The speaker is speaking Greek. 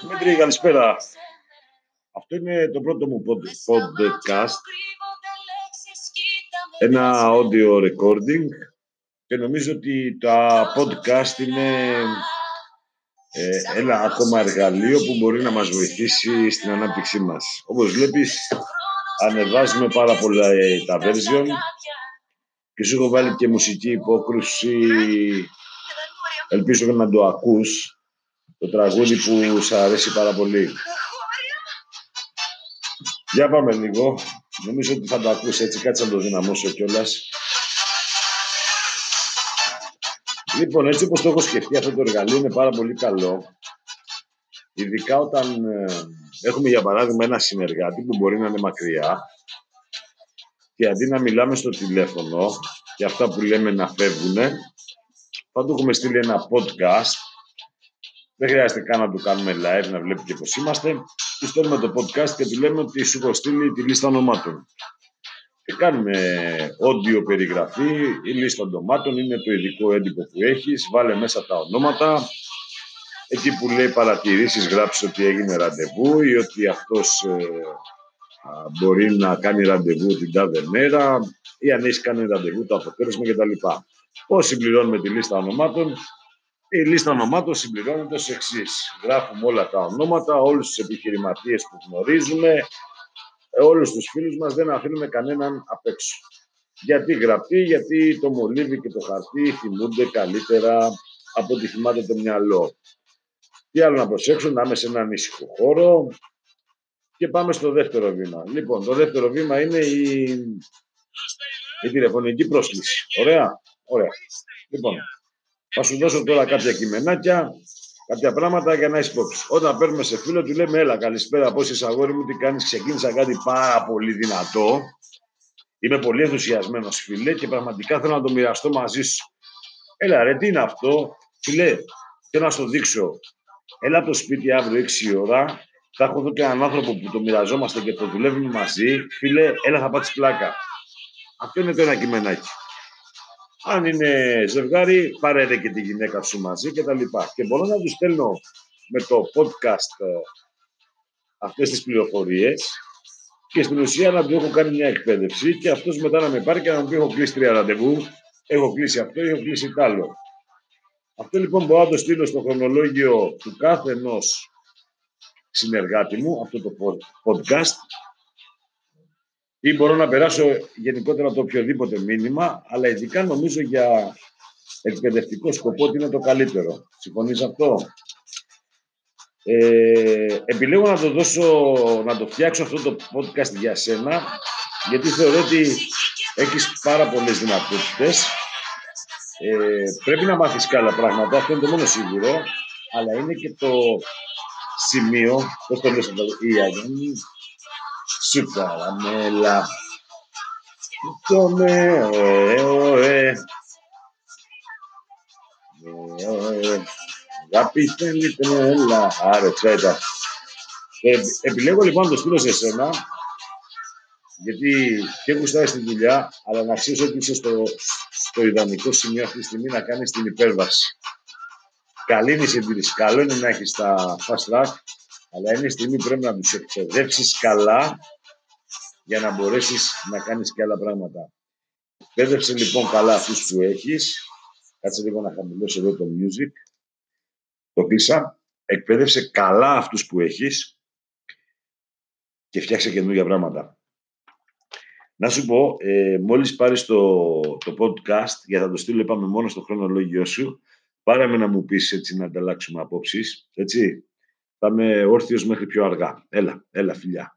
Δημήτρη, καλησπέρα. Αυτό είναι το πρώτο μου podcast. Ένα audio recording και νομίζω ότι τα podcast είναι ε, ένα ακόμα εργαλείο που μπορεί να μας βοηθήσει στην ανάπτυξή μας. Όπως βλέπεις, ανεβάζουμε πάρα πολλά ε, τα version και σου έχω βάλει και μουσική υπόκρουση. Ελπίζω να το ακούς το τραγούδι που σου αρέσει πάρα πολύ. Για πάμε λίγο. Νομίζω ότι θα το ακούσει έτσι. Κάτσε να το δυναμώσω κιόλας. Λοιπόν, έτσι όπως το έχω σκεφτεί αυτό το εργαλείο είναι πάρα πολύ καλό. Ειδικά όταν ε, έχουμε για παράδειγμα ένα συνεργάτη που μπορεί να είναι μακριά και αντί να μιλάμε στο τηλέφωνο και αυτά που λέμε να φεύγουν, θα του έχουμε στείλει ένα podcast δεν χρειάζεται καν να το κάνουμε live, να βλέπει και πώς είμαστε. Τους στέλνουμε το podcast και του λέμε ότι σου έχω στείλει τη λίστα ονομάτων. Και κάνουμε audio περιγραφή, η λίστα ονομάτων είναι το ειδικό έντυπο που έχεις, βάλε μέσα τα ονόματα. Εκεί που λέει παρατηρήσεις γράψεις ότι έγινε ραντεβού ή ότι αυτός ε, μπορεί να κάνει ραντεβού την τάδε μέρα ή αν έχεις κάνει ραντεβού το αποτέλεσμα κτλ. Πώς συμπληρώνουμε τη λίστα ονομάτων, η λίστα ονομάτων συμπληρώνεται ως εξής. Γράφουμε όλα τα ονόματα, όλους τους επιχειρηματίες που γνωρίζουμε, ε, όλους τους φίλους μας, δεν αφήνουμε κανέναν απ' έξω. Γιατί γραφτεί, γιατί το μολύβι και το χαρτί θυμούνται καλύτερα από ό,τι θυμάται το μυαλό. Τι άλλο να προσέξω, να είμαι σε έναν ήσυχο χώρο και πάμε στο δεύτερο βήμα. Λοιπόν, το δεύτερο βήμα είναι η, η τηλεφωνική πρόσκληση. Ωραία, ωραία. Λοιπόν, θα σου δώσω τώρα κάποια κειμενάκια, κάποια πράγματα για να έχεις υπόψη. Όταν παίρνουμε σε φίλο, του λέμε: Έλα, καλησπέρα, πώς είσαι αγόρι μου, τι κάνεις. Ξεκίνησα κάτι πάρα πολύ δυνατό. Είμαι πολύ ενθουσιασμένος, φίλε, και πραγματικά θέλω να το μοιραστώ μαζί σου. Έλα, ρε, τι είναι αυτό. Φίλε, θέλω να σου δείξω. Έλα από το σπίτι αύριο 6 ώρα. Θα έχω εδώ και έναν άνθρωπο που το μοιραζόμαστε και το δουλεύουμε μαζί. Φίλε, έλα, θα πάτε πλάκα. Αυτό είναι το ένα κειμενάκι. Αν είναι ζευγάρι, πάρε και τη γυναίκα σου μαζί και τα λοιπά. Και μπορώ να τους στέλνω με το podcast ε, αυτές τις πληροφορίες και στην ουσία να του έχω κάνει μια εκπαίδευση και αυτός μετά να με πάρει και να μου πει έχω κλείσει τρία ραντεβού, έχω κλείσει αυτό ή έχω κλείσει τ' άλλο. Αυτό λοιπόν μπορώ να το στείλω στο χρονολόγιο του κάθε ενός συνεργάτη μου, αυτό το podcast, ή μπορώ να περάσω γενικότερα το οποιοδήποτε μήνυμα, αλλά ειδικά νομίζω για εκπαιδευτικό σκοπό ότι είναι το καλύτερο. Συμφωνείς αυτό; Ε, επιλέγω να το δώσω, να το φτιάξω αυτό το podcast για σένα, γιατί θεωρώ ότι έχεις πάρα πολλές δυνατότητες. Ε, πρέπει να μάθεις καλά πράγματα, αυτό είναι το μόνο σίγουρο, αλλά είναι και το σημείο, πώς το λες η Αγέννη, σου καραμέλα. Το με ωε, Αγάπη θέλει τρέλα. Άρε, τσέτα. Ε, επιλέγω λοιπόν να το στείλω σε σένα, γιατί και γουστάρει στη δουλειά, αλλά να ξέρεις ότι είσαι στο, στο ιδανικό σημείο αυτή τη στιγμή να κάνεις την υπέρβαση. Καλή είναι η συντήρηση. Καλό είναι να έχεις τα fast track, αλλά είναι η στιγμή που πρέπει να τους εκπαιδεύσεις καλά για να μπορέσεις να κάνεις και άλλα πράγματα. Εκπαίδευσε λοιπόν καλά αυτούς που έχεις. Κάτσε λίγο να χαμηλώσω εδώ το music. Το κλείσα. Εκπαίδευσε καλά αυτούς που έχεις και φτιάξε καινούργια πράγματα. Να σου πω, ε, μόλις πάρεις το, το podcast, για να το στείλω πάμε μόνο στο χρονολόγιο σου, πάρε με να μου πεις έτσι να ανταλλάξουμε απόψεις, έτσι. Θα είμαι όρθιος μέχρι πιο αργά. Έλα, έλα φιλιά.